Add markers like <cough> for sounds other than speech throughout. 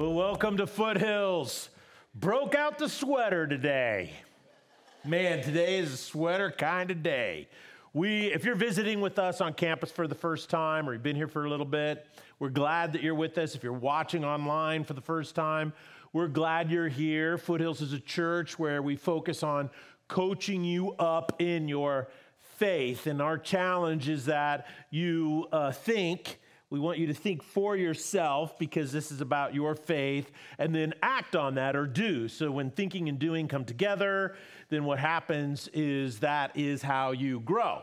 Well, welcome to Foothills. Broke out the sweater today. Man, today is a sweater kind of day. We, if you're visiting with us on campus for the first time or you've been here for a little bit, we're glad that you're with us. If you're watching online for the first time, we're glad you're here. Foothills is a church where we focus on coaching you up in your faith. And our challenge is that you uh, think we want you to think for yourself because this is about your faith and then act on that or do. So when thinking and doing come together, then what happens is that is how you grow.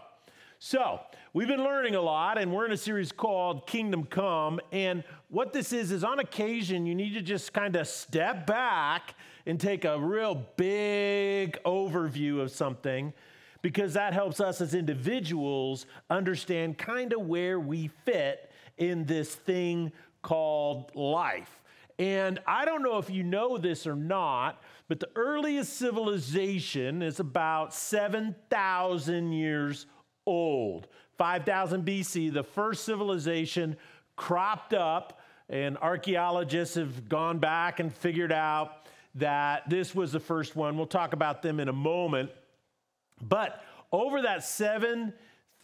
So, we've been learning a lot, and we're in a series called Kingdom Come. And what this is, is on occasion, you need to just kind of step back and take a real big overview of something because that helps us as individuals understand kind of where we fit in this thing called life. And I don't know if you know this or not, but the earliest civilization is about 7,000 years old. 5000 BC, the first civilization cropped up, and archaeologists have gone back and figured out that this was the first one. We'll talk about them in a moment. But over that seven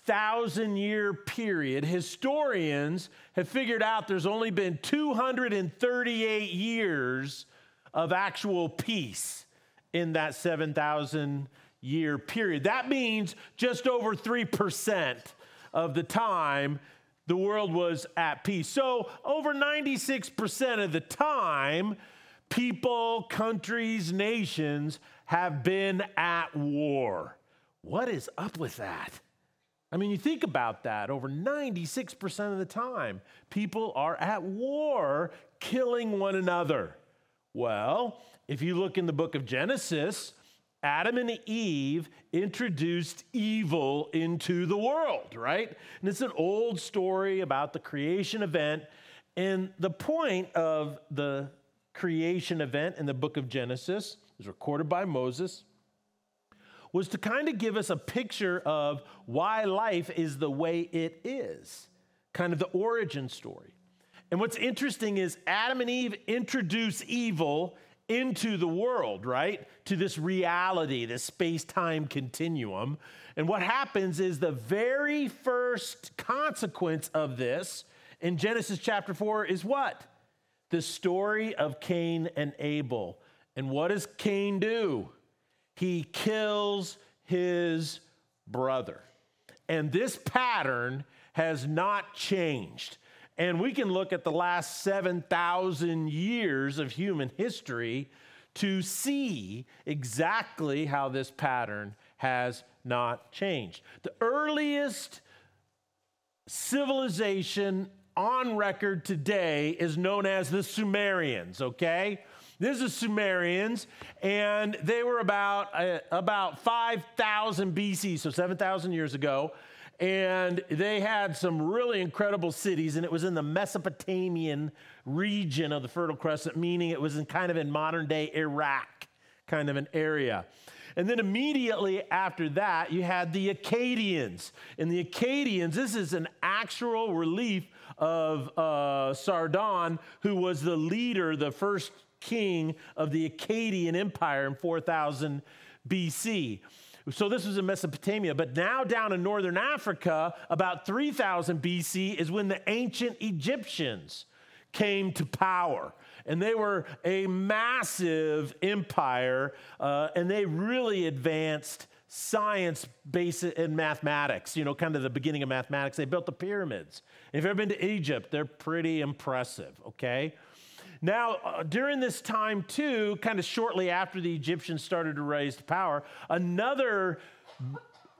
thousand year period, historians have figured out there's only been 238 years of actual peace in that 7,000 year period. That means just over 3% of the time the world was at peace. So, over 96% of the time, people, countries, nations have been at war. What is up with that? I mean, you think about that. Over 96% of the time, people are at war killing one another. Well, if you look in the book of Genesis, Adam and Eve introduced evil into the world, right? And it's an old story about the creation event. And the point of the creation event in the book of Genesis is recorded by Moses was to kind of give us a picture of why life is the way it is, kind of the origin story. And what's interesting is Adam and Eve introduce evil into the world, right? To this reality, this space time continuum. And what happens is the very first consequence of this in Genesis chapter 4 is what? The story of Cain and Abel. And what does Cain do? He kills his brother. And this pattern has not changed. And we can look at the last 7,000 years of human history to see exactly how this pattern has not changed. The earliest civilization on record today is known as the Sumerians, okay? This is Sumerians, and they were about, uh, about 5,000 BC, so 7,000 years ago. And they had some really incredible cities, and it was in the Mesopotamian region of the Fertile Crescent, meaning it was in kind of in modern day Iraq, kind of an area. And then immediately after that, you had the Akkadians. And the Akkadians, this is an actual relief of uh, who was the leader, the first king of the Akkadian Empire in 4000 BC. So this was in Mesopotamia, but now down in northern Africa, about 3000 BC is when the ancient Egyptians came to power. And they were a massive empire, uh, and they really advanced science based in mathematics, you know, kind of the beginning of mathematics. They built the pyramids. If you've ever been to Egypt, they're pretty impressive, okay? Now, uh, during this time, too, kind of shortly after the Egyptians started to rise to power, another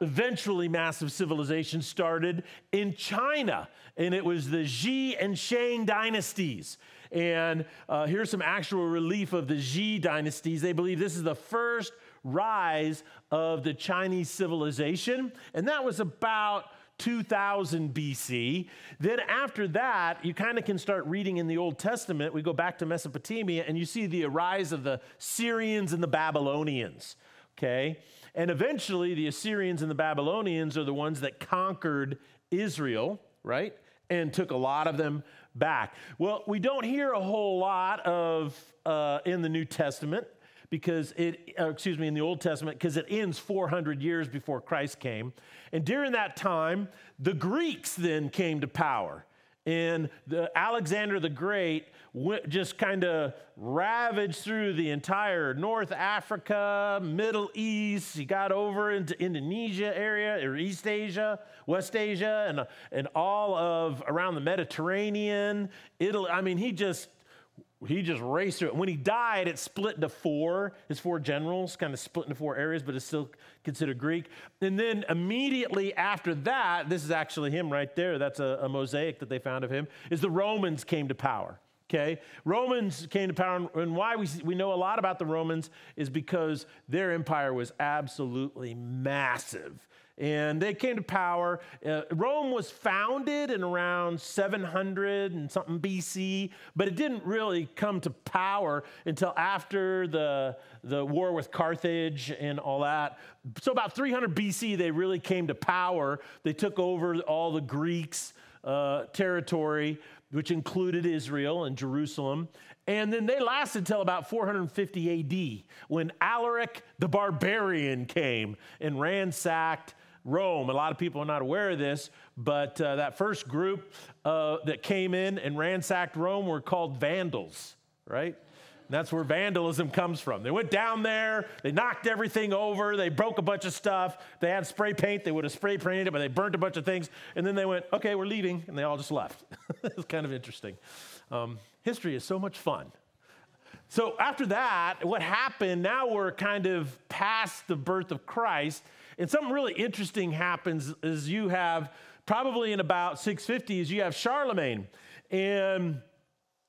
eventually massive civilization started in China, and it was the Xia and Shang dynasties. And uh, here's some actual relief of the Xia dynasties. They believe this is the first rise of the Chinese civilization, and that was about 2000 BC. Then after that, you kind of can start reading in the Old Testament. We go back to Mesopotamia and you see the rise of the Syrians and the Babylonians, okay? And eventually, the Assyrians and the Babylonians are the ones that conquered Israel, right? and took a lot of them back. Well, we don't hear a whole lot of uh, in the New Testament because it, uh, excuse me, in the Old Testament, because it ends 400 years before Christ came. And during that time, the Greeks then came to power. And the Alexander the Great went, just kind of ravaged through the entire North Africa, Middle East. He got over into Indonesia area or East Asia, West Asia, and, and all of around the Mediterranean, Italy. I mean, he just he just raced through it. When he died, it split into four. His four generals kind of split into four areas, but it's still considered Greek. And then immediately after that, this is actually him right there. That's a, a mosaic that they found of him. Is the Romans came to power. Okay, Romans came to power, and why we, we know a lot about the Romans is because their empire was absolutely massive and they came to power. Uh, Rome was founded in around 700 and something BC, but it didn't really come to power until after the, the war with Carthage and all that. So, about 300 BC, they really came to power. They took over all the Greeks' uh, territory, which included Israel and Jerusalem. And then they lasted until about 450 AD when Alaric the barbarian came and ransacked Rome. A lot of people are not aware of this, but uh, that first group uh, that came in and ransacked Rome were called Vandals, right? And that's where vandalism comes from. They went down there, they knocked everything over, they broke a bunch of stuff. They had spray paint, they would have spray painted it, but they burnt a bunch of things. And then they went, okay, we're leaving. And they all just left. <laughs> it's kind of interesting. Um, history is so much fun. So after that, what happened, now we're kind of past the birth of Christ. And something really interesting happens is you have probably in about 650 is you have Charlemagne. And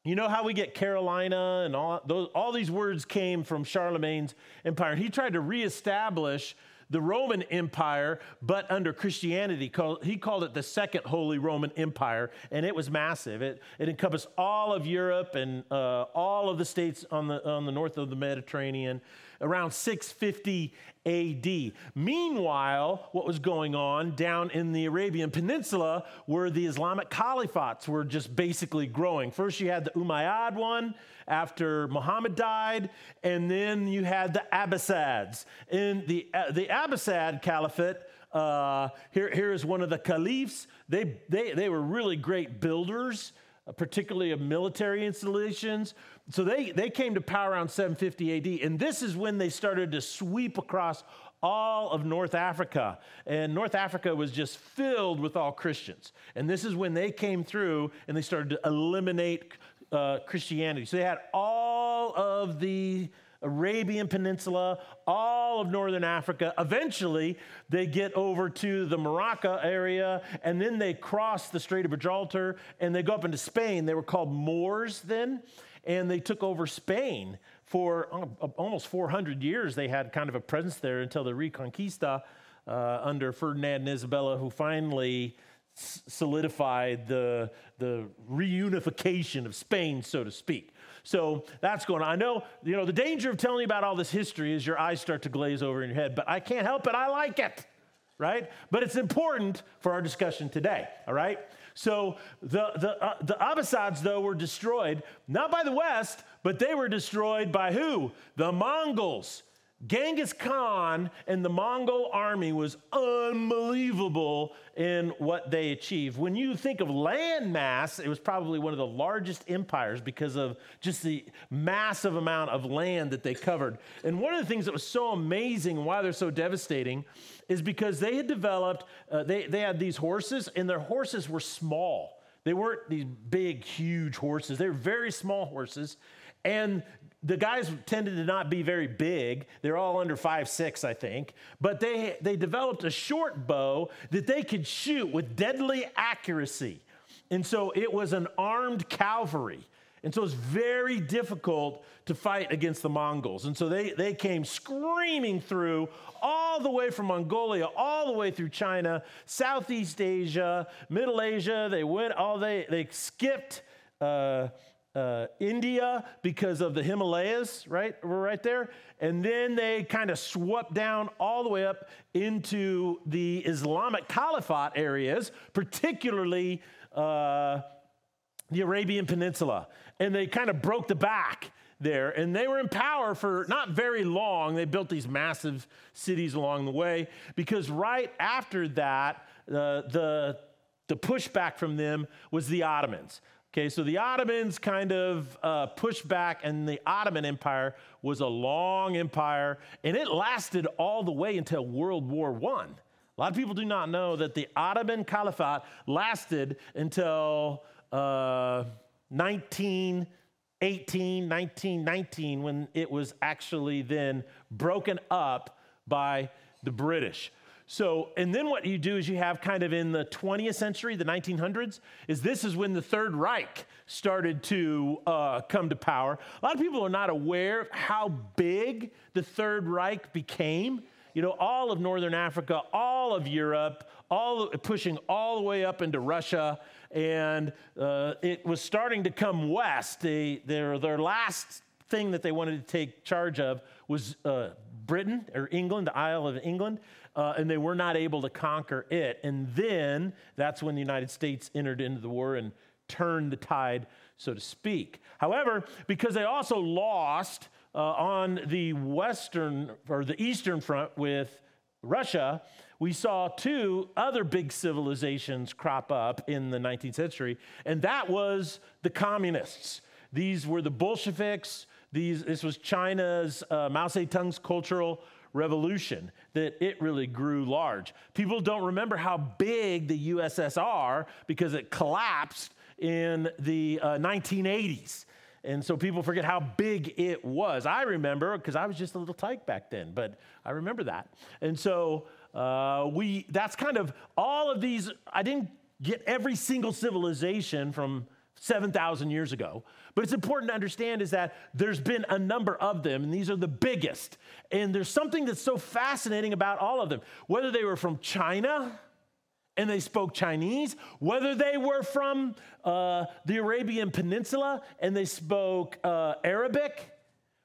you know how we get Carolina and all those all these words came from Charlemagne's empire. He tried to reestablish the Roman Empire, but under Christianity. He called it the Second Holy Roman Empire, and it was massive. It, it encompassed all of Europe and uh, all of the states on the, on the north of the Mediterranean around 650 AD. Meanwhile, what was going on down in the Arabian Peninsula were the Islamic caliphates were just basically growing. First, you had the Umayyad one after Muhammad died, and then you had the Abbasids. In the, uh, the Abbasid Caliphate, uh, here, here is one of the caliphs. They, they, they were really great builders, particularly of military installations. So they, they came to power around 750 AD, and this is when they started to sweep across all of North Africa. And North Africa was just filled with all Christians. And this is when they came through and they started to eliminate uh, Christianity. So they had all of the Arabian Peninsula, all of northern Africa. Eventually, they get over to the Morocco area, and then they cross the Strait of Gibraltar and they go up into Spain. They were called Moors then and they took over Spain for uh, almost 400 years. They had kind of a presence there until the Reconquista uh, under Ferdinand and Isabella, who finally solidified the, the reunification of Spain, so to speak. So that's going on. I know, you know, the danger of telling you about all this history is your eyes start to glaze over in your head, but I can't help it. I like it, right? But it's important for our discussion today, all right? So the, the, uh, the Abbasids, though, were destroyed, not by the West, but they were destroyed by who? The Mongols. Genghis Khan and the Mongol army was unbelievable in what they achieved. When you think of land mass, it was probably one of the largest empires because of just the massive amount of land that they covered. And one of the things that was so amazing, and why they're so devastating, is because they had developed, uh, they, they had these horses, and their horses were small. They weren't these big, huge horses. They were very small horses. And the guys tended to not be very big. They're all under five six, I think. But they, they developed a short bow that they could shoot with deadly accuracy. And so it was an armed cavalry. And so it's very difficult to fight against the Mongols. And so they, they came screaming through all the way from Mongolia, all the way through China, Southeast Asia, Middle Asia. They went all they they skipped uh, uh, India because of the Himalayas, right? We're right there. And then they kind of swept down all the way up into the Islamic Caliphate areas, particularly uh, the Arabian Peninsula. And they kind of broke the back there. And they were in power for not very long. They built these massive cities along the way because right after that, uh, the, the pushback from them was the Ottomans. Okay, so the Ottomans kind of uh, pushed back, and the Ottoman Empire was a long empire, and it lasted all the way until World War I. A lot of people do not know that the Ottoman Caliphate lasted until uh, 1918, 1919, when it was actually then broken up by the British. So, and then what you do is you have kind of in the 20th century, the 1900s, is this is when the Third Reich started to uh, come to power. A lot of people are not aware of how big the Third Reich became. You know, all of Northern Africa, all of Europe, all pushing all the way up into Russia, and uh, it was starting to come west. They, their, their last thing that they wanted to take charge of was uh, Britain or England, the Isle of England uh, and they were not able to conquer it. And then that's when the United States entered into the war and turned the tide, so to speak. However, because they also lost uh, on the western or the eastern front with Russia, we saw two other big civilizations crop up in the 19th century, and that was the communists. These were the Bolsheviks. These, this was China's uh, Mao Zedong's cultural revolution that it really grew large. People don't remember how big the USSR because it collapsed in the uh, 1980s. And so people forget how big it was. I remember because I was just a little tyke back then, but I remember that. And so uh, we, that's kind of all of these. I didn't get every single civilization from 7,000 years ago. But it's important to understand is that there's been a number of them, and these are the biggest. And there's something that's so fascinating about all of them. Whether they were from China and they spoke Chinese, whether they were from uh, the Arabian Peninsula and they spoke uh, Arabic,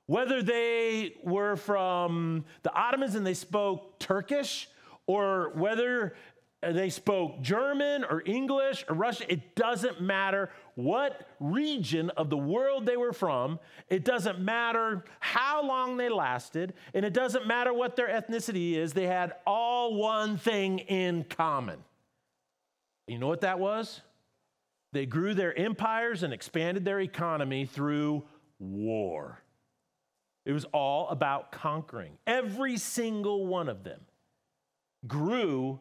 whether they were from the Ottomans and they spoke Turkish, or whether Uh, they spoke German or English or Russian, it doesn't matter what region of the world they were from, it doesn't matter how long they lasted, and it doesn't matter what their ethnicity is, they had all one thing in common. You know what that was? They grew their empires and expanded their economy through war. It was all about conquering. Every single one of them grew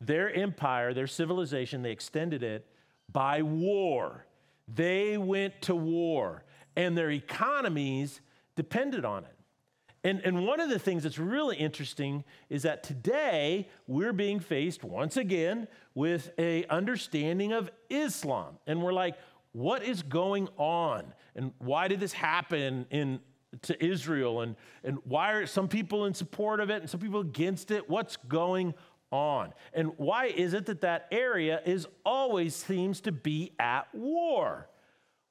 their empire, their civilization, they extended it by war. They went to war, and their economies depended on it. And, and one of the things that's really interesting is that today we're being faced once again with a understanding of Islam. And we're like, what is going on? And why did this happen in, to Israel? And, and why are some people in support of it and some people against it? What's going on. And why is it that that area is always seems to be at war?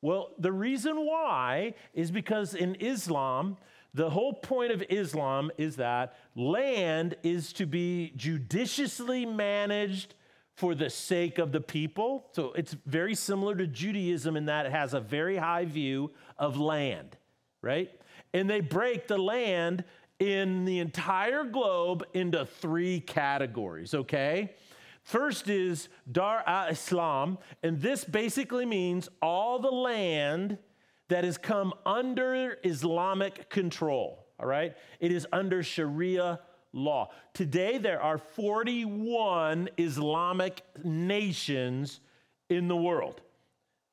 Well, the reason why is because in Islam, the whole point of Islam is that land is to be judiciously managed for the sake of the people. So it's very similar to Judaism in that it has a very high view of land, right? And they break the land in the entire globe into three categories, okay? First is Dar al Islam, and this basically means all the land that has come under Islamic control, all right? It is under Sharia law. Today, there are 41 Islamic nations in the world,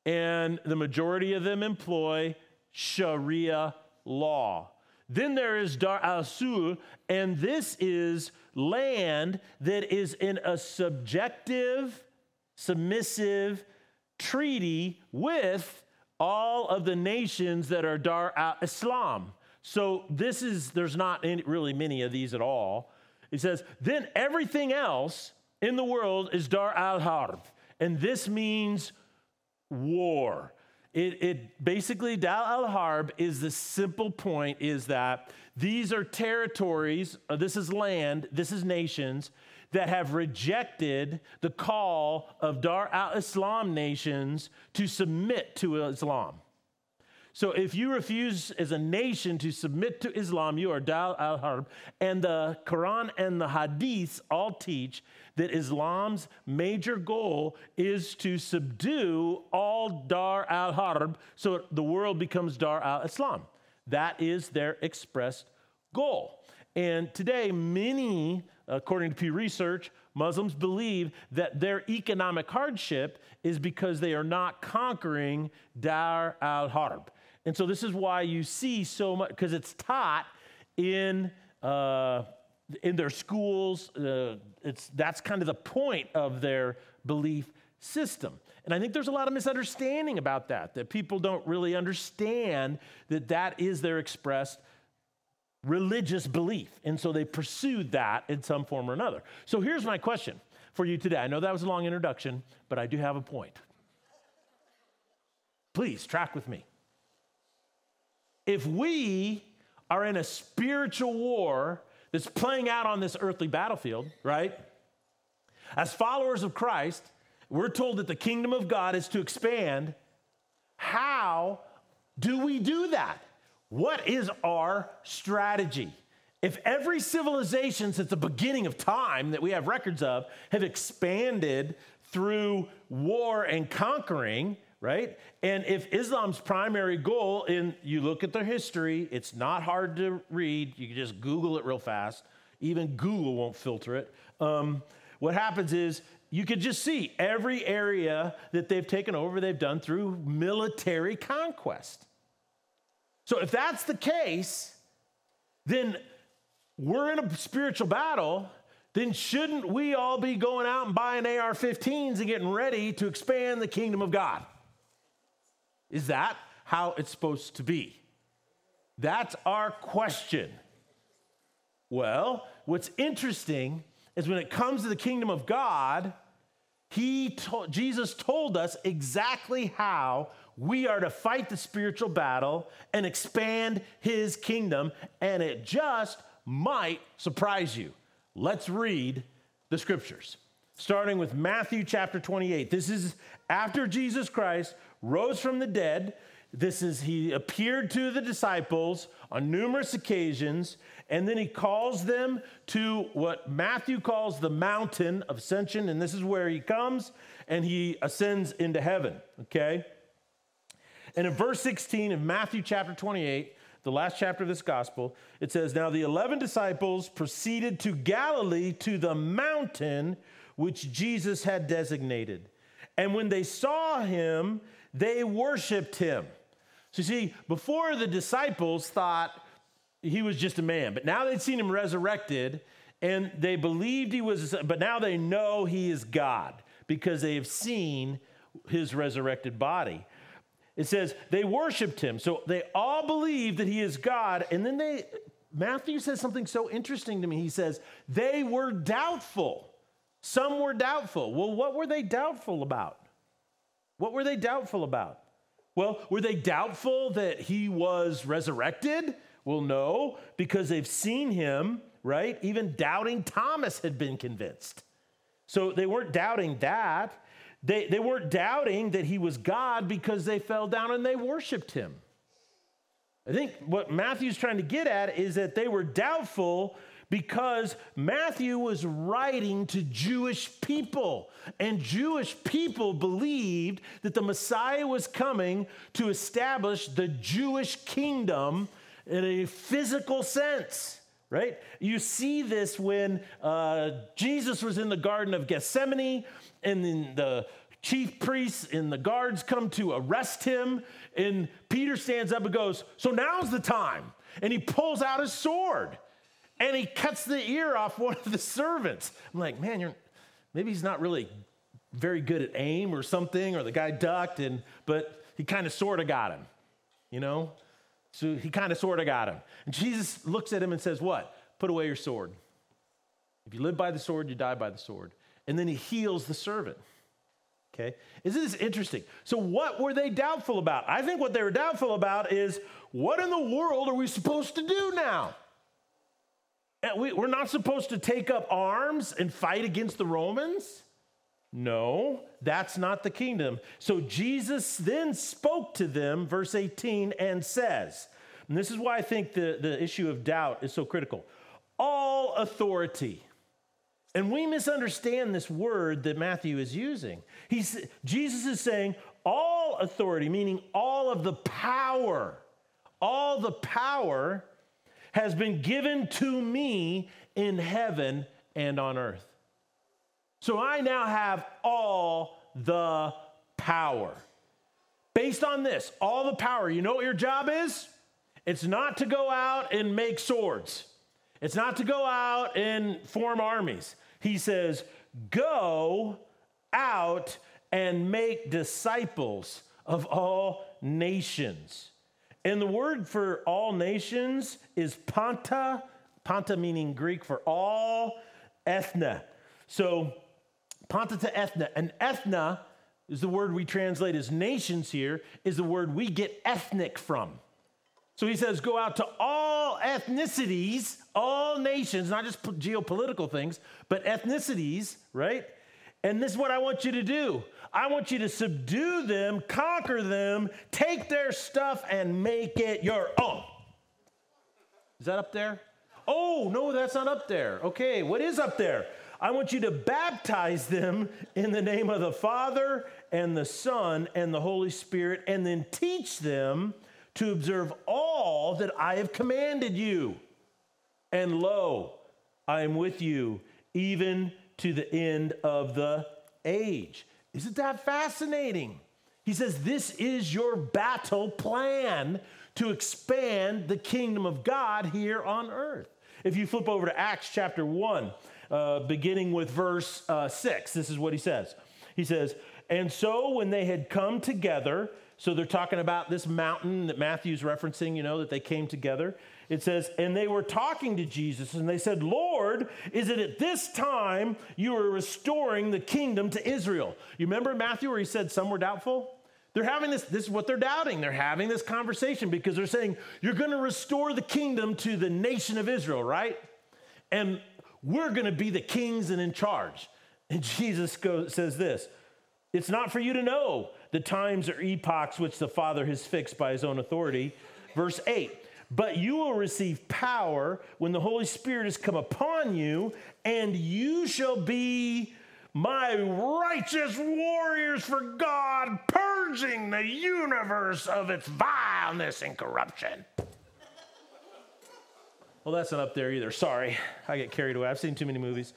and the majority of them employ Sharia law. Then there is Dar al Sur, and this is land that is in a subjective, submissive treaty with all of the nations that are Dar al Islam. So this is, there's not any, really many of these at all. He says, then everything else in the world is Dar al Harb, and this means war. It, it basically, Dar al Harb is the simple point is that these are territories, uh, this is land, this is nations that have rejected the call of Dar al Islam nations to submit to Islam. So if you refuse as a nation to submit to Islam, you are Dar al Harb. And the Quran and the Hadiths all teach that Islam's major goal is to subdue all Dar al Harb so the world becomes Dar al Islam. That is their expressed goal. And today, many, according to Pew Research, Muslims believe that their economic hardship is because they are not conquering Dar al Harb. And so this is why you see so much, because it's taught in, uh, in their schools. Uh, it's, that's kind of the point of their belief system. And I think there's a lot of misunderstanding about that, that people don't really understand that that is their expressed religious belief. And so they pursued that in some form or another. So here's my question for you today. I know that was a long introduction, but I do have a point. Please track with me if we are in a spiritual war that's playing out on this earthly battlefield, right? As followers of Christ, we're told that the kingdom of God is to expand. How do we do that? What is our strategy? If every civilization since the beginning of time that we have records of have expanded through war and conquering, right? And if Islam's primary goal, and you look at their history, it's not hard to read. You can just Google it real fast. Even Google won't filter it. Um, what happens is you could just see every area that they've taken over, they've done through military conquest. So if that's the case, then we're in a spiritual battle. Then shouldn't we all be going out and buying AR 15s and getting ready to expand the kingdom of God? Is that how it's supposed to be? That's our question. Well, what's interesting is when it comes to the kingdom of God, he told, Jesus told us exactly how we are to fight the spiritual battle and expand his kingdom, and it just might surprise you. Let's read the scriptures. Starting with Matthew chapter 28. This is after Jesus Christ rose from the dead. This is, he appeared to the disciples on numerous occasions, and then he calls them to what Matthew calls the mountain of ascension, and this is where he comes and he ascends into heaven, okay? And in verse 16 of Matthew chapter 28, the last chapter of this gospel, it says, Now the 11 disciples proceeded to Galilee to the mountain which Jesus had designated. And when they saw him, they worshiped him. So, you see, before the disciples thought he was just a man, but now they'd seen him resurrected and they believed he was, but now they know he is God because they have seen his resurrected body. It says they worshiped him. So they all believe that he is God. And then they, Matthew says something so interesting to me. He says, they were doubtful. Some were doubtful. Well, what were they doubtful about? What were they doubtful about? Well, were they doubtful that he was resurrected? Well, no, because they've seen him, right? Even doubting Thomas had been convinced. So they weren't doubting that. They, they weren't doubting that he was God because they fell down and they worshiped him. I think what Matthew's trying to get at is that they were doubtful because Matthew was writing to Jewish people, and Jewish people believed that the Messiah was coming to establish the Jewish kingdom in a physical sense. Right? You see this when uh, Jesus was in the Garden of Gethsemane, and then the chief priests and the guards come to arrest him. And Peter stands up and goes, So now's the time. And he pulls out his sword and he cuts the ear off one of the servants. I'm like, man, you're maybe he's not really very good at aim or something, or the guy ducked, and but he kind of sort of got him, you know? So he kind of sort of got him. And Jesus looks at him and says, What? Put away your sword. If you live by the sword, you die by the sword. And then he heals the servant. Okay? Isn't this interesting? So, what were they doubtful about? I think what they were doubtful about is what in the world are we supposed to do now? Uh, we, we're not supposed to take up arms and fight against the Romans? No, that's not the kingdom. So Jesus then spoke to them, verse 18, and says, and this is why I think the, the issue of doubt is so critical all authority. And we misunderstand this word that Matthew is using. He's, Jesus is saying all authority, meaning all of the power, all the power has been given to me in heaven and on earth. So I now have all the power. Based on this, all the power, you know what your job is? It's not to go out and make swords. It's not to go out and form armies. He says, Go out and make disciples of all nations. And the word for all nations is panta, panta meaning Greek for all, ethna. So, panta to ethna. And ethna is the word we translate as nations here, is the word we get ethnic from. So he says, go out to all ethnicities, all nations, not just geopolitical things, but ethnicities, right? And this is what I want you to do. I want you to subdue them, conquer them, take their stuff, and make it your own. Is that up there? Oh, no, that's not up there. Okay, what is up there? I want you to baptize them in the name of the Father and the Son and the Holy Spirit, and then teach them to observe all that I have commanded you. And lo, I am with you even to the end of the age. Isn't that fascinating? He says, This is your battle plan to expand the kingdom of God here on earth. If you flip over to Acts chapter 1, uh, beginning with verse uh, 6, this is what he says. He says, And so when they had come together, so they're talking about this mountain that Matthew's referencing, you know, that they came together. It says, and they were talking to Jesus, and they said, Lord, is it at this time you are restoring the kingdom to Israel? You remember Matthew where he said some were doubtful? They're having this, this is what they're doubting. They're having this conversation because they're saying, You're going to restore the kingdom to the nation of Israel, right? And we're going to be the kings and in charge. And <laughs> Jesus goes, says this It's not for you to know the times or epochs which the Father has fixed by his own authority. Verse 8 But you will receive power when the Holy Spirit has come upon you, and you shall be my righteous warriors for God, purging the universe of its vileness and corruption. Well, that's not up there either. Sorry, I get carried away. I've seen too many movies.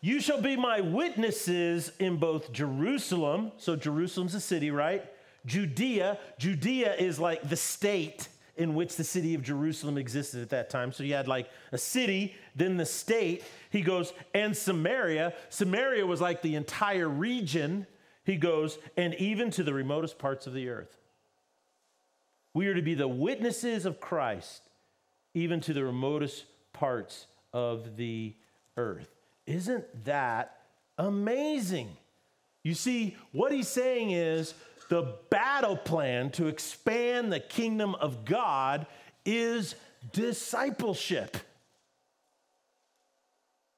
You shall be my witnesses in both Jerusalem, so Jerusalem's a city, right? Judea, Judea is like the state in which the city of Jerusalem existed at that time. So you had like a city, then the state. He goes, and Samaria. Samaria was like the entire region. He goes, and even to the remotest parts of the earth. We are to be the witnesses of Christ, even to the remotest parts of the earth. Isn't that amazing? You see, what he's saying is the battle plan to expand the kingdom of God is discipleship.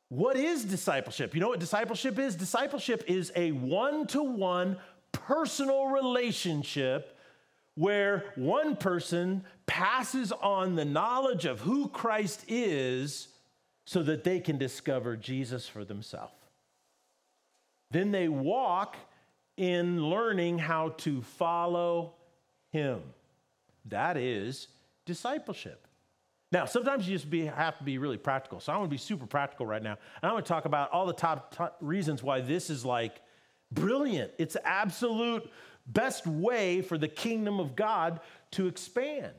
What is discipleship? You know what discipleship is? Discipleship is a one to one personal relationship where one person passes on the knowledge of who Christ is so that they can discover Jesus for themselves. Then they walk in learning how to follow him. That is discipleship. Now, sometimes you just be, have to be really practical. So I want to be super practical right now. And I want to talk about all the top, top reasons why this is like brilliant. It's absolute best way for the kingdom of God to expand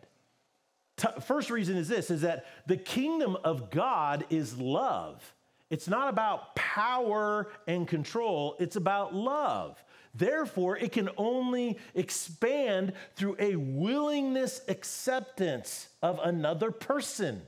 first reason is this is that the kingdom of God is love. It's not about power and control, it's about love. Therefore, it can only expand through a willingness acceptance of another person.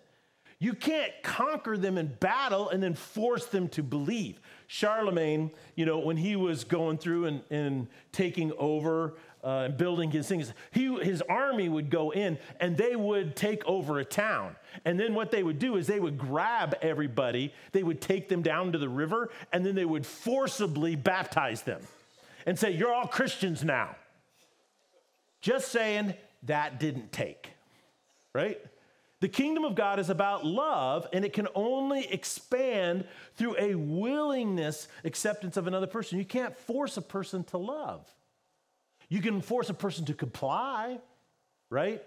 You can't conquer them in battle and then force them to believe. Charlemagne, you know, when he was going through and, and taking over uh, and building his things, he, his army would go in and they would take over a town. And then what they would do is they would grab everybody, they would take them down to the river, and then they would forcibly baptize them and say, You're all Christians now. Just saying, that didn't take, right? The kingdom of God is about love, and it can only expand through a willingness, acceptance of another person. You can't force a person to love. You can force a person to comply, right?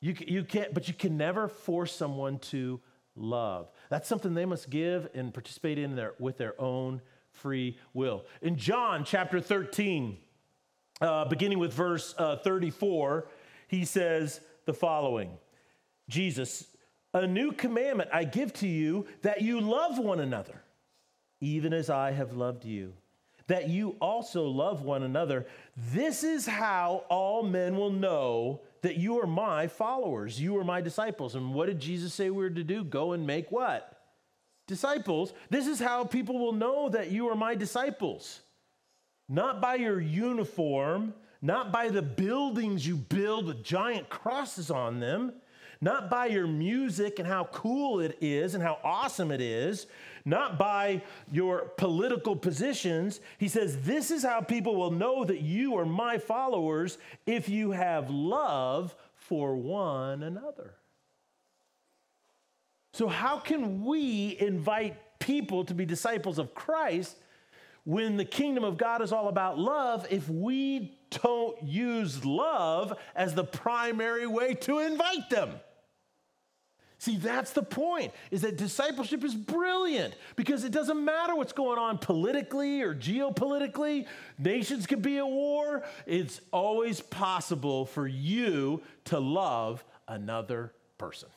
You, you can't, but you can never force someone to love. That's something they must give and participate in their, with their own free will. In John chapter 13, uh, beginning with verse uh, 34, he says the following Jesus, a new commandment I give to you that you love one another, even as I have loved you, that you also love one another. This is how all men will know that you are my followers, you are my disciples. And what did Jesus say we were to do? Go and make what? Disciples. This is how people will know that you are my disciples. Not by your uniform, not by the buildings you build with giant crosses on them not by your music and how cool it is and how awesome it is, not by your political positions. He says, This is how people will know that you are my followers if you have love for one another. So, how can we invite people to be disciples of Christ when the kingdom of God is all about love if we don't use love as the primary way to invite them? See, that's the point, is that discipleship is brilliant because it doesn't matter what's going on politically or geopolitically. Nations could be at war. It's always possible for you to love another person.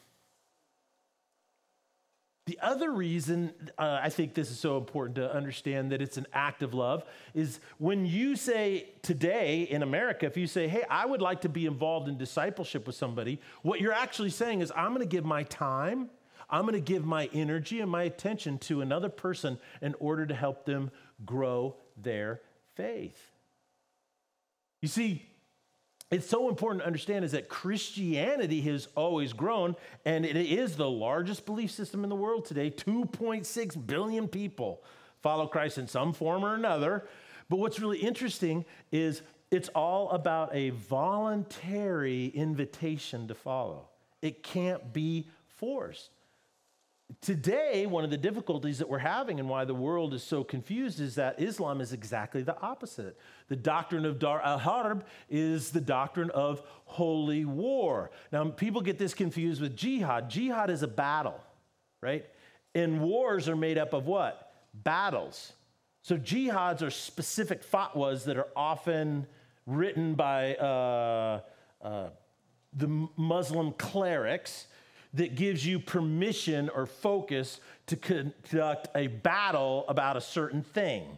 The other reason uh, I think this is so important to understand that it's an act of love is when you say today in America, if you say, hey, I would like to be involved in discipleship with somebody, what you're actually saying is, I'm going to give my time, I'm going to give my energy and my attention to another person in order to help them grow their faith. You see, it's so important to understand is that Christianity has always grown, and it is the largest belief system in the world today. 2.6 billion people follow Christ in some form or another. But what's really interesting is it's all about a voluntary invitation to follow, it can't be forced. Today, one of the difficulties that we're having and why the world is so confused is that Islam is exactly the opposite. The doctrine of Dar al Harb is the doctrine of holy war. Now, people get this confused with jihad. Jihad is a battle, right? And wars are made up of what? Battles. So, jihads are specific fatwas that are often written by uh, uh, the Muslim clerics that gives you permission or focus to conduct a battle about a certain thing.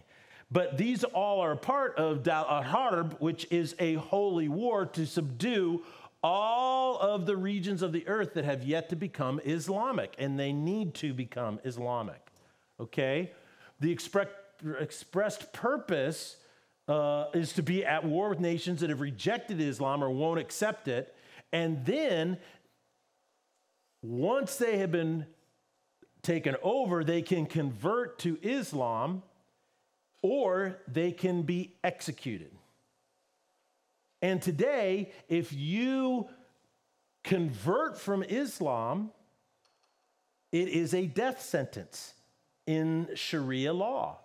But these all are part of Dal Harb, which is a holy war to subdue all of the regions of the earth that have yet to become Islamic, and they need to become Islamic. Okay? The expre- expressed purpose uh, is to be at war with nations that have rejected Islam or won't accept it, and then once they have been taken over, they can convert to Islam or they can be executed. And today, if you convert from Islam, it is a death sentence in Sharia law.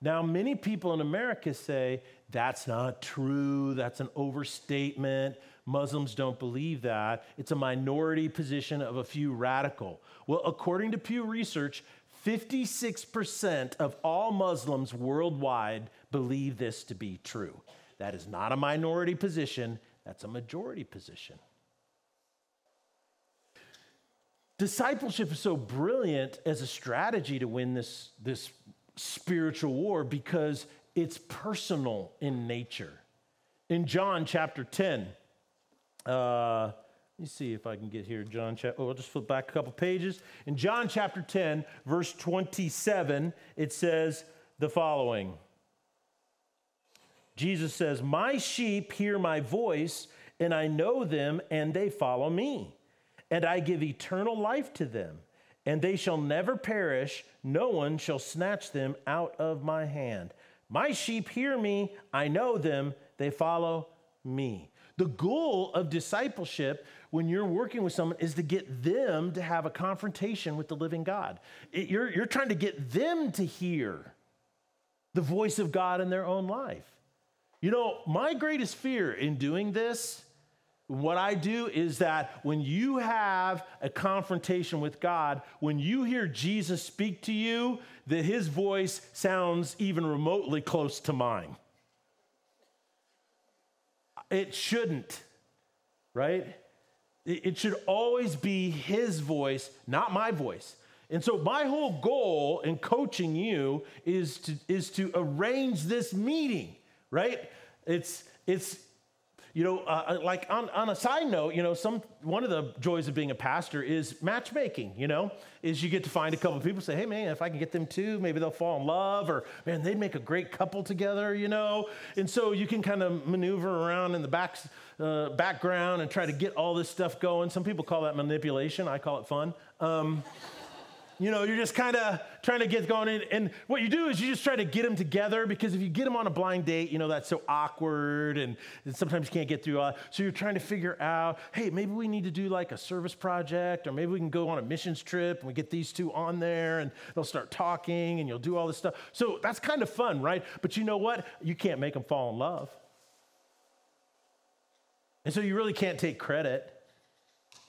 Now, many people in America say that's not true, that's an overstatement. Muslims don't believe that. It's a minority position of a few radical. Well, according to Pew Research, 56% of all Muslims worldwide believe this to be true. That is not a minority position, that's a majority position. Discipleship is so brilliant as a strategy to win this, this spiritual war because it's personal in nature. In John chapter 10, uh, Let me see if I can get here. John chapter, oh, I'll just flip back a couple pages. In John chapter 10, verse 27, it says the following Jesus says, My sheep hear my voice, and I know them, and they follow me. And I give eternal life to them, and they shall never perish. No one shall snatch them out of my hand. My sheep hear me, I know them, they follow me. The goal of discipleship when you're working with someone is to get them to have a confrontation with the living God. It, you're, you're trying to get them to hear the voice of God in their own life. You know, my greatest fear in doing this, what I do is that when you have a confrontation with God, when you hear Jesus speak to you, that his voice sounds even remotely close to mine. It shouldn't, right? It should always be his voice, not my voice. And so my whole goal in coaching you is to, is to arrange this meeting right? It's, it's you know, uh, uh, like on, on a side note, you know, some one of the joys of being a pastor is matchmaking. You know, is you get to find a couple of people say, hey man, if I can get them too, maybe they'll fall in love, or man, they'd make a great couple together. You know, and so you can kind of maneuver around in the back uh, background and try to get all this stuff going. Some people call that manipulation. I call it fun. Um, you know, you're just kind of trying to get going. In, and what you do is you just try to get them together because if you get them on a blind date, you know, that's so awkward and, and sometimes you can't get through. All, so you're trying to figure out, hey, maybe we need to do like a service project or maybe we can go on a missions trip and we get these two on there and they'll start talking and you'll do all this stuff. So that's kind of fun, right? But you know what? You can't make them fall in love. And so you really can't take credit.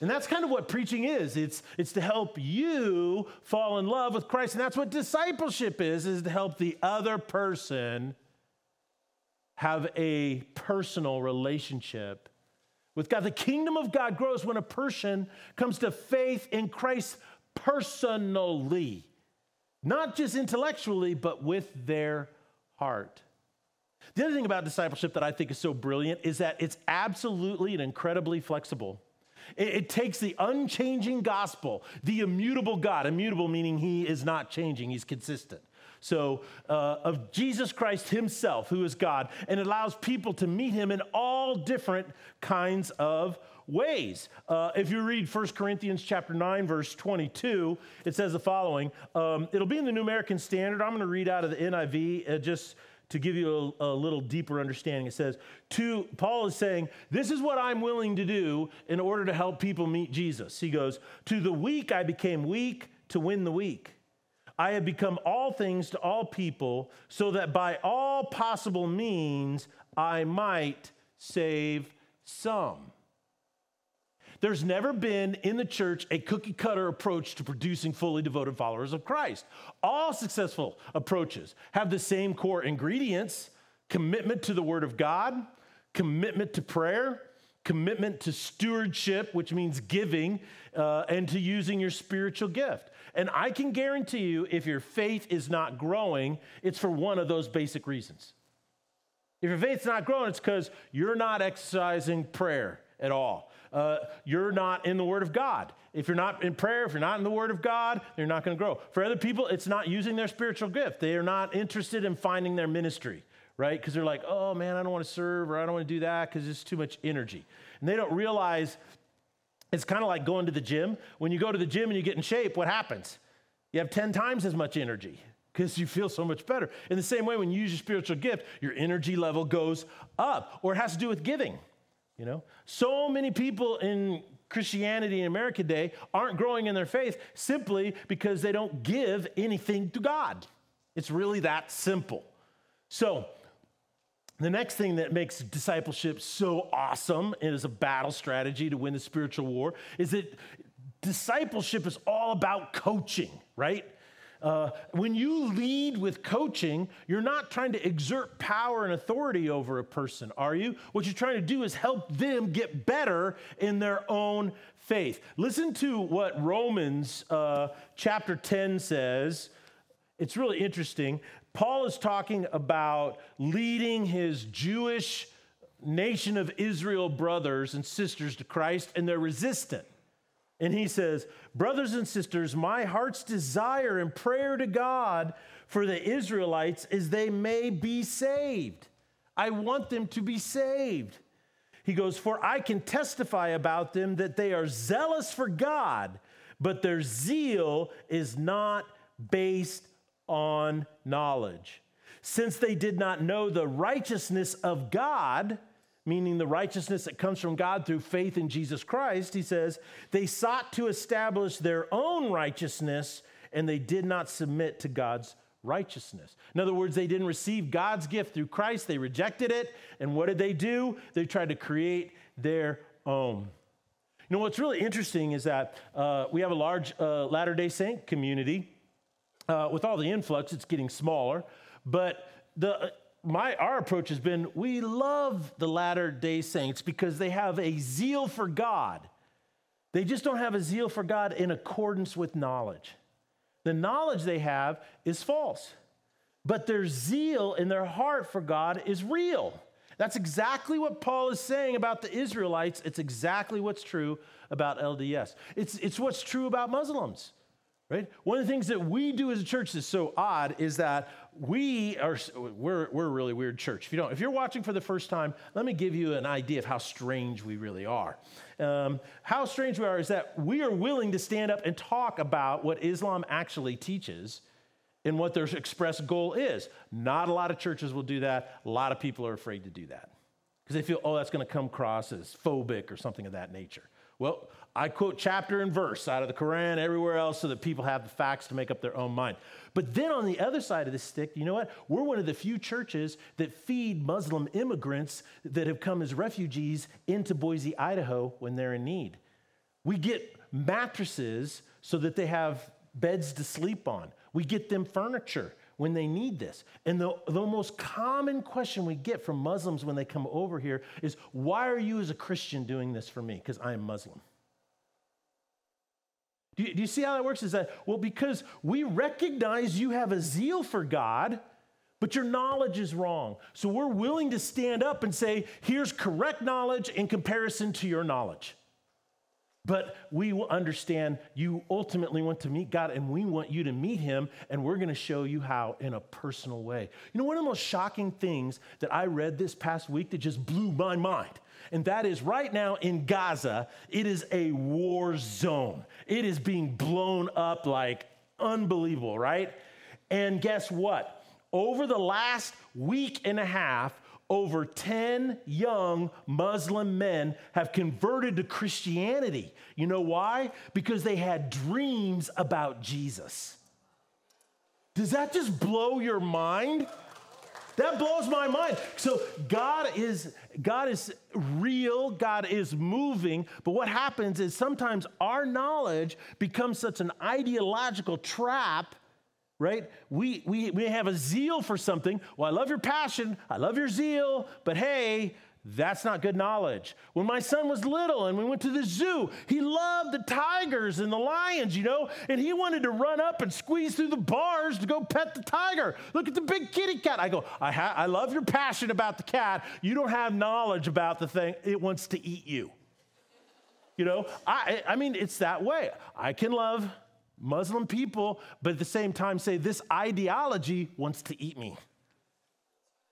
And that's kind of what preaching is. It's, it's to help you fall in love with Christ. And that's what discipleship is, is to help the other person have a personal relationship with God. The kingdom of God grows when a person comes to faith in Christ personally, not just intellectually, but with their heart. The other thing about discipleship that I think is so brilliant is that it's absolutely and incredibly flexible. It, it, takes the unchanging gospel, the immutable God, immutable meaning he is not changing, he's consistent. So, uh, of Jesus Christ himself, who is God, and allows people to meet him in all different kinds of ways. Uh, if you read 1 Corinthians chapter 9, verse 22, it says the following. Um, it'll be in the New American Standard. I'm going to read out of the NIV uh, just to give you a, a, little deeper understanding. It says, to Paul is saying, This is what I'm willing to do in order to help people meet Jesus. He goes, To the weak I became weak to win the weak. I have become all things to all people, so that by all possible means I might save some. There's never been in the church a cookie cutter approach to producing fully devoted followers of Christ. All successful approaches have the same core ingredients commitment to the Word of God, commitment to prayer, commitment to stewardship, which means giving, uh, and to using your spiritual gift. And I can guarantee you, if your faith is not growing, it's for one of those basic reasons. If your faith's not growing, it's because you're not exercising prayer at all uh, you're not in the Word of God. If you're not in prayer, if you're not in the Word of God, you're not going to grow. For other people, it's not using their spiritual gift. They are not interested in finding their ministry, right? Because they're like, oh man, I don't want to serve or I don't want to do that because it's too much energy. And they don't realize it's kind of like going to the gym. When you go to the gym and you get in shape, what happens? You have 10 times as much energy because you feel so much better. In the same way, when you use your spiritual gift, your energy level goes up, or it has to do with giving. You know, so many people in Christianity in America today aren't growing in their faith simply because they don't give anything to God. It's really that simple. So, the next thing that makes discipleship so awesome and is a battle strategy to win the spiritual war is that discipleship is all about coaching, right? Uh, when you lead with coaching, you're not trying to exert power and authority over a person, are you? What you're trying to do is help them get better in their own faith. Listen to what Romans uh, chapter 10 says. It's really interesting. Paul is talking about leading his Jewish nation of Israel brothers and sisters to Christ, and they're resistant. And he says, Brothers and sisters, my heart's desire and prayer to God for the Israelites is they may be saved. I want them to be saved. He goes, For I can testify about them that they are zealous for God, but their zeal is not based on knowledge. Since they did not know the righteousness of God, meaning the righteousness that comes from God through faith in Jesus Christ, he says, they sought to establish their own righteousness and they did not submit to God's righteousness. In other words, they didn't receive God's gift through Christ, they rejected it. And what did they do? They tried to create their own. You know, what's really interesting is that uh, we have a large uh, Latter day Saint community. Uh, with all the influx, it's getting smaller. But the, my, our approach has been we love the Latter day Saints because they have a zeal for God. They just don't have a zeal for God in accordance with knowledge. The knowledge they have is false, but their zeal in their heart for God is real. That's exactly what Paul is saying about the Israelites. It's exactly what's true about LDS. It's, it's what's true about Muslims right? One of the things that we do as a church that's so odd is that we are we're, we're a really weird church. If you don't if you're watching for the first time let me give you an idea of how strange we really are. Um, how strange we are is that we are willing to stand up and talk about what islam actually teaches and what their express goal is. Not a lot of churches will do that. A lot of people are afraid to do that because they feel oh that's going to come across as phobic or something of that nature well, I quote chapter and verse out of the Quran, everywhere else, so that people have the facts to make up their own mind. But then on the other side of the stick, you know what? We're one of the few churches that feed Muslim immigrants that have come as refugees into Boise, Idaho when they're in need. We get mattresses so that they have beds to sleep on. We get them furniture when they need this. And the, the most common question we get from Muslims when they come over here is, Why are you as a Christian doing this for me? Because I am Muslim. Do you, do you see how that works? Is that, well, because we recognize you have a zeal for God, but your knowledge is wrong. So we're willing to stand up and say, Here's correct knowledge in comparison to your knowledge. But we will understand you ultimately want to meet God and we want you to meet him, and we're going to show you how in a personal way. You know, one of the most shocking things that I read this past week that just blew my mind, and that is right now in Gaza, it is a war zone. It is being blown up like unbelievable, right? And guess what? Over the last week and a half, over 10 young Muslim men have converted to Christianity. You know why? Because they had dreams about Jesus. Does that just blow your mind? That blows my mind. So God is God is real, God is moving, but what happens is sometimes our knowledge becomes such an ideological trap right? We, we, we have a zeal for something. Well, I love your passion, I love your zeal, but hey, that's not good knowledge. When my son was little and we went to the zoo, he loved the tigers and the lions, you know, and he wanted to run up and squeeze through the bars to go pet the tiger. Look at the big kitty cat. I go, I, ha- I love your passion about the cat. You don't have knowledge about the thing, it wants to eat you. You know, I, I mean, it's that way. I can love Muslim people, but at the same time say, this ideology wants to eat me.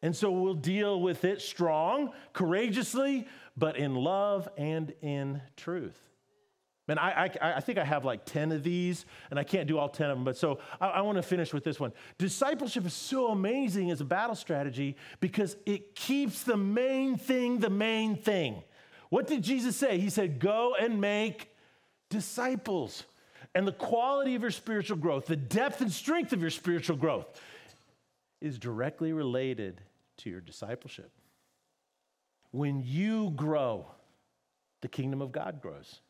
And so we'll deal with it strong, courageously, but in love and in truth. Man, I, I, I, think I have like 10 of these, and I can't do all 10 of them, but so I, I want to finish with this one. Discipleship is so amazing as a battle strategy because it keeps the main thing the main thing. What did Jesus say? He said, Go and make disciples and the quality of your spiritual growth, the depth and strength of your spiritual growth, is directly related to your discipleship. When you grow, the kingdom of God grows.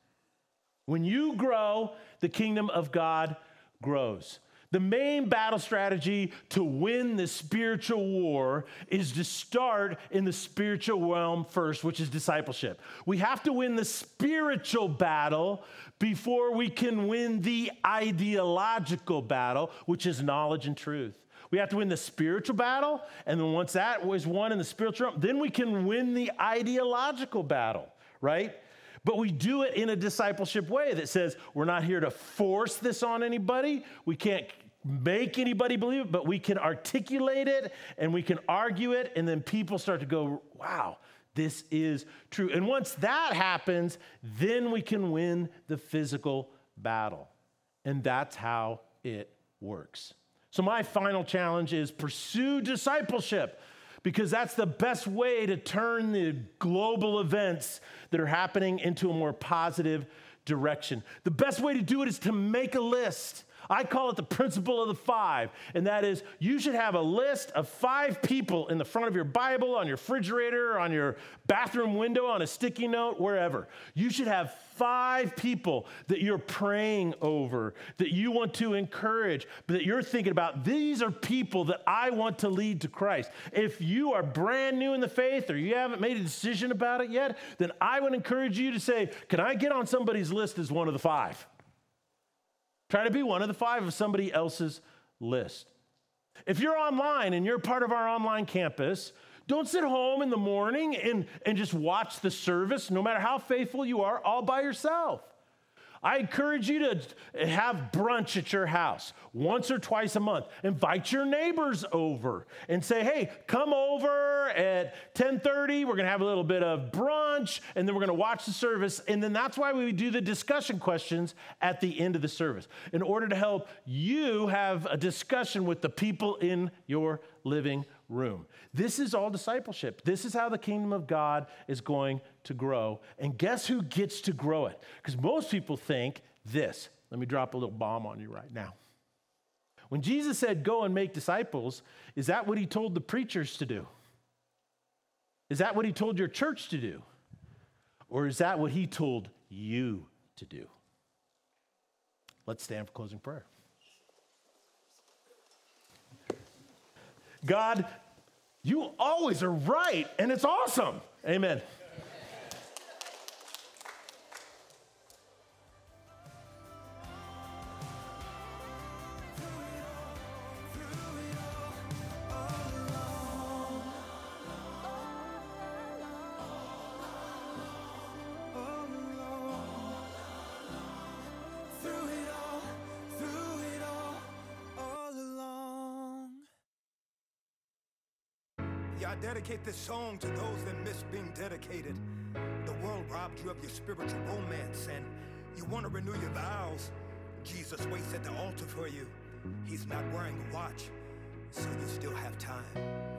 When you grow, the kingdom of God grows. The main battle strategy to win the spiritual war is to start in the spiritual realm first, which is discipleship. We have to win the spiritual battle before we can win the ideological battle, which is knowledge and truth. We have to win the spiritual battle. And then once that was won in the spiritual realm, then we can win the ideological battle, right? But we do it in a discipleship way that says we're not here to force this on anybody. We can't make anybody believe it, but we can articulate it and we can argue it. And then people start to go, wow, this is true. And once that happens, then we can win the physical battle. And that's how it works. So, my final challenge is pursue discipleship because that's the best way to turn the global events that are happening into a more positive direction. The best way to do it is to make a list. I call it the principle of the five, and that is you should have a list of five people in the front of your Bible, on your refrigerator, on your bathroom window, on a sticky note, wherever. You should have five people that you're praying over, that you want to encourage, but that you're thinking about these are people that I want to lead to Christ. If you are brand new in the faith or you haven't made a decision about it yet, then I would encourage you to say, Can I get on somebody's list as one of the five? Try to be one of the five of somebody else's list. If you're online and you're part of our online campus, don't sit home in the morning and, and just watch the service, no matter how faithful you are, all by yourself. I encourage you to have brunch at your house once or twice a month. Invite your neighbors over and say, "Hey, come over at 10:30. We're going to have a little bit of brunch and then we're going to watch the service." And then that's why we do the discussion questions at the end of the service in order to help you have a discussion with the people in your living room. This is all discipleship. This is how the kingdom of God is going to grow. And guess who gets to grow it? Because most people think this. Let me drop a little bomb on you right now. When Jesus said, Go and make disciples, is that what he told the preachers to do? Is that what he told your church to do? Or is that what he told you to do? Let's stand for closing prayer. God, you always are right, and it's awesome. Amen. Dedicate this song to those that miss being dedicated. The world robbed you of your spiritual romance and you want to renew your vows. Jesus waits at the altar for you. He's not wearing a watch, so you still have time.